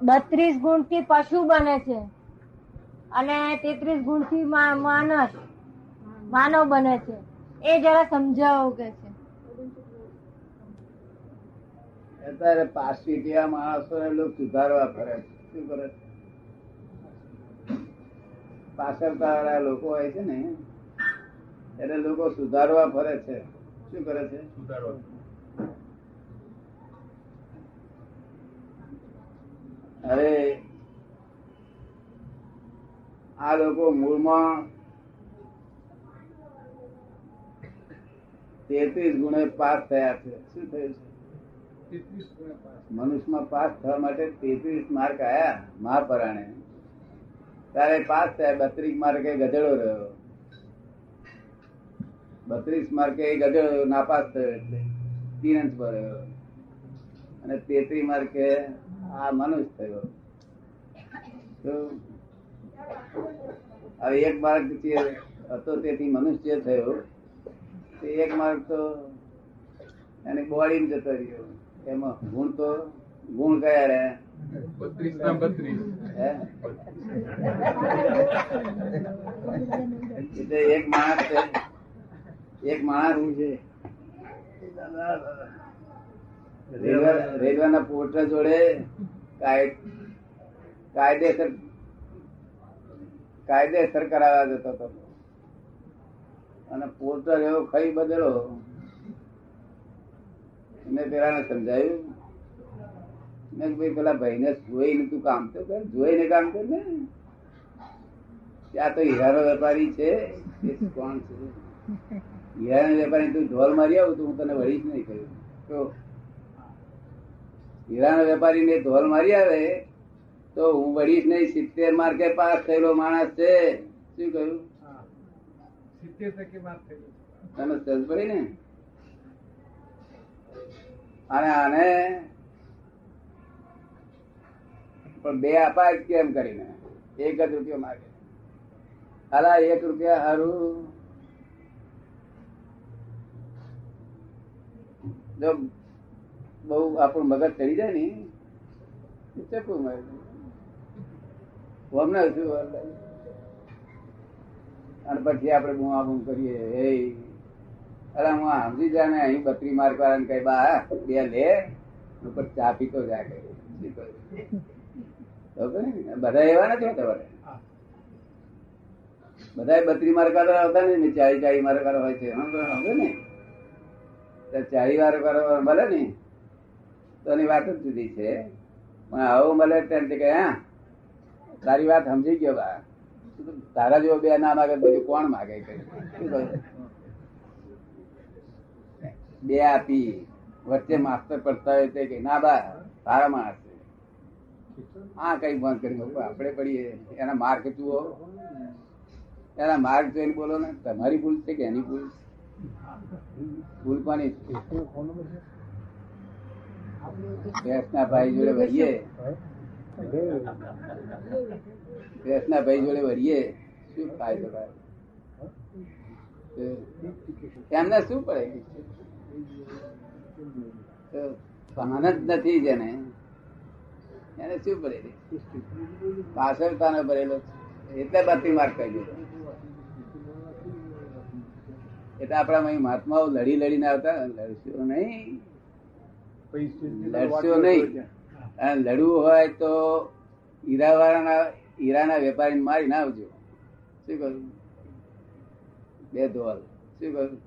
બત્રીસ ગુણથી પશુ બને છે. અને તેત્રીસ ગુણથી માનસ માનવ બને છે. એ જરા સમજાવો કે છે. અત્યારે પાછી જેવા માણસો ને લોકો સુધારવા ફરે છે. શું કરે? છે? પાછળતા વાળા લોકો હોય છે ને એટલે લોકો સુધારવા ફરે છે. શું કરે છે? હવે આ લોકો મૂળમાં તેત્રીસ ગુણે પાસ થયા છે. શું થયું છે? મનુષ્યમાં પાસ થવા માટે તેત્રીસ માર્ક આયા મહાપરાણે. ત્યારે પાસ થયા બત્રીસ માર્કે ગધેડો રહ્યો. બત્રીસ માર્કે ગધેડો નાપાસ થયો એટલે તીન અંશ પર રહ્યો અને તેત્રીસ માર્કે આ મનુષ્ય થયો. તો હવે એક માર્ગ જે હતો તેથી મનુષ્ય થયો. તે એક માર્ગ તો એને બોડી જતો રહ્યો. એમાં ગુણ તો ગુણ કયા રહે? બત્રીસ ના બત્રીસ. એટલે એક માણસ છે. એક માણસ છે રેલવે- રેલવેના પોર્ટર જોડે કાયદેસર કાયદેસર કરાવવા જતો હતો. અને પોર્ટર એવો ખાઈ બદલો. મેં પેલા સમજાયું. મેં ભાઈ પેલા ભાઈને જોઈને તું કામ તો કર જોઈને કામ કર ને. ત્યાં તો હીરાનો વેપારી છે. કોણ છે? હીરાનો વેપારી તું ઢોલ મારી આવું તો હું તને વળી જ નહીં કહ્યું. તો હીરાનો વેપારી ને ધોલ મારી આવે તો હું વળીશ નહીં. સિત્તેર માર્કે પાસ થયેલો માણસ છે. શું કહ્યું? સિત્તેર ટકે તમે પડી ને? અને આને પણ બે અપાય કેમ કરીને? એક જ રૂપિયો માગે. અલા એક રૂપિયા હારું. જો બહુ આપણું મગજ ચડી જાય ને ચકુ મારે. અમને શું અને પછી આપણે બુઆ બુમ કરીએ એ અરે હું સમજી જા ને, અહીં બત્રી માર્ક વાળાને કઈ બા, બે લે, ઉપર ચા પીતો જા. કઈ બધા એવા નથી હોતા બધા બધા બત્રી માર્ક આવતા ને, ચાળી ચાળી માર્ક હોય છે. સમજો ને ચારી વાળા મળે ને તો વાત જ જુદી છે પણ આવું મળે તેમ કે હા, તારી વાત સમજી ગયો બા તારા જેવો બે ના માગે બધું કોણ માગે બે આપી, વચ્ચે માસ્ટર પડતા હોય તે કે ના બા, તારા માણસ. હા, કઈ બંધ કરી. આપણે પડીએ એના માર્ક જુઓ એના માર્ક જોઈને બોલો ને, તમારી ભૂલ છે કે એની ભૂલ ભૂલ પણ? ભેંસના ભાઈ જોડે વરીએ. ભેંસના ભાઈ જોડે વરીએ. શું ફાયદો એમને શું પડે? ભાન જ નથી જેને. એને શું પડે? પાછળ તાનો ભરેલો. એટલે બત્રી માર્ક કહી દીધો. એટલે આપણા મહાત્માઓ લડી લડીને આવતા, લડશું નહીં. લડશો નહીં. અને લડવું હોય તો હીરાવાળાના હીરાના વેપારીને મારી ના આવજો શું કહ્યું બે ધોલ. શું કહ્યું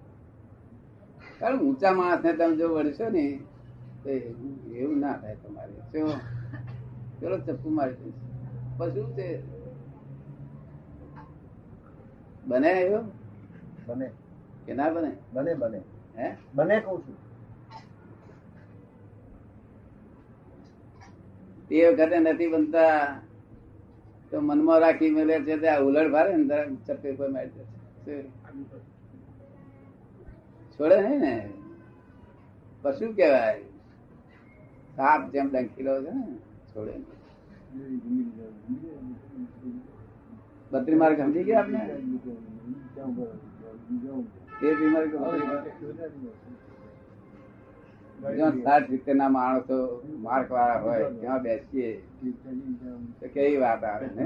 કારણ ઊંચા માણસને તમે જો વળશો ને તો એવું ના થાય તમારે. શું? પેલો ચપ્પુ મારી દઈશ. પછી તે બને એવું? બને. કે ના બને? બને બને. હે? બને કહું છું. તે વખતે નથી બનતા તો મનમાં રાખી મેલે છે તે આ ઉલટ ભારે ને તરત ચપ્પે પર મારી દે છે શું? છોડે નહીં ને પશુ કહેવાય સાપ જેમ ડંખીલો છે ને છોડે નહીં. બત્રી માર્ક સમજી ગયા આપને તે બીમારી તો સમજી ગયા? જ્યાં સાઠ સિત્તેર ના માણસો માર્ક વાળા હોય ત્યાં બેસીએ. તો કેવી વાત આવે ને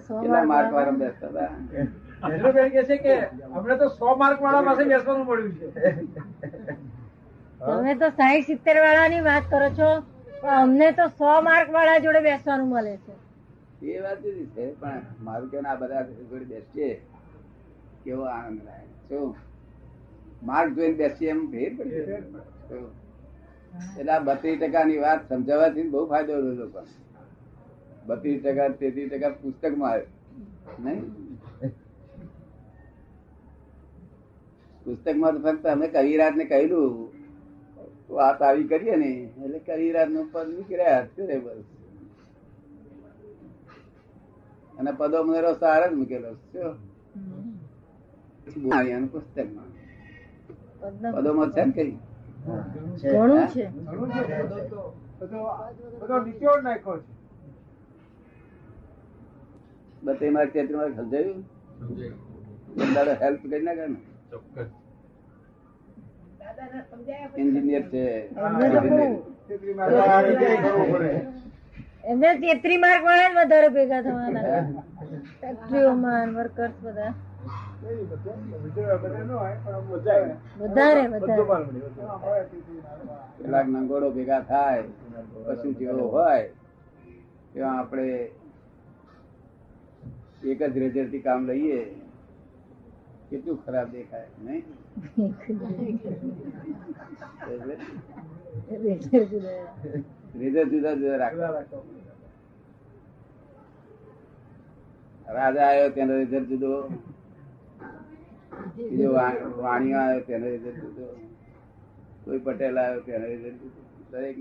સો કેટલા માર્ક માર્ક વાળા બેસતા હતા? હેલ્લોબેન કહે છે કે અમને તો સો માર્ક વાળા પાસે બેસવાનું છે. તમે તો સાહીઠ સિત્તેર વાળા ની વાત કરો છો પણ અમને તો સો માર્ક વાળા જોડે બેસવાનું મળે છે. એ વાત જુદી છે, પણ મારું કે આ બધા જોડે બેસીએ, કેવો આનંદ લાગે શું માર્ગ જોઈને બેસીએ એમ ફેર પડી એટલે આ બત્રીસ ટકા ની વાત સમજાવવાથી બહુ ફાયદો થયો લોકો બત્રીસ ટકા, તેત્રીસ ટકા પુસ્તકમાં આવ્યો નહીં? પુસ્તકમાં તો ફક્ત અમે કવિરાજ ને કહેલું, વાત આવી કરીએ ને, એટલે કવિરાજનું પદ નીકળ્યા કરે બસ. અને પદો મેરો સાર જ મૂકેલો પુસ્તકમાં. પદોમાં છે ને કઈ? ઘણું છે. બધો તેત્રી સમજાયું? હેલ્પ કરી નાખે ને? એન્જિનિયર છે. એમને તેત્રી માર્ક વાળા જ વધારે ભેગા થવાના ફેક્ટરીઓમાં વર્કર્સ બધા. વધારે વધારે. કેટલાક નંગોડો ભેગા થાય પશુ જેવો હોય એવા આપણે એક જ રેજરથી કામ લઈએ કેટલું ખરાબ દેખાય નહીં રેજર જુદા જુદા રાખવા રાજા આવ્યો તેનો રિઝલ્ટ જુદો. બીજો વા- વાણિયો આવ્યો તેનો રિઝલ્ટ જુદો. કોઈ પટેલ આવ્યો તેનો રિઝલ્ટ જુદો. દરેક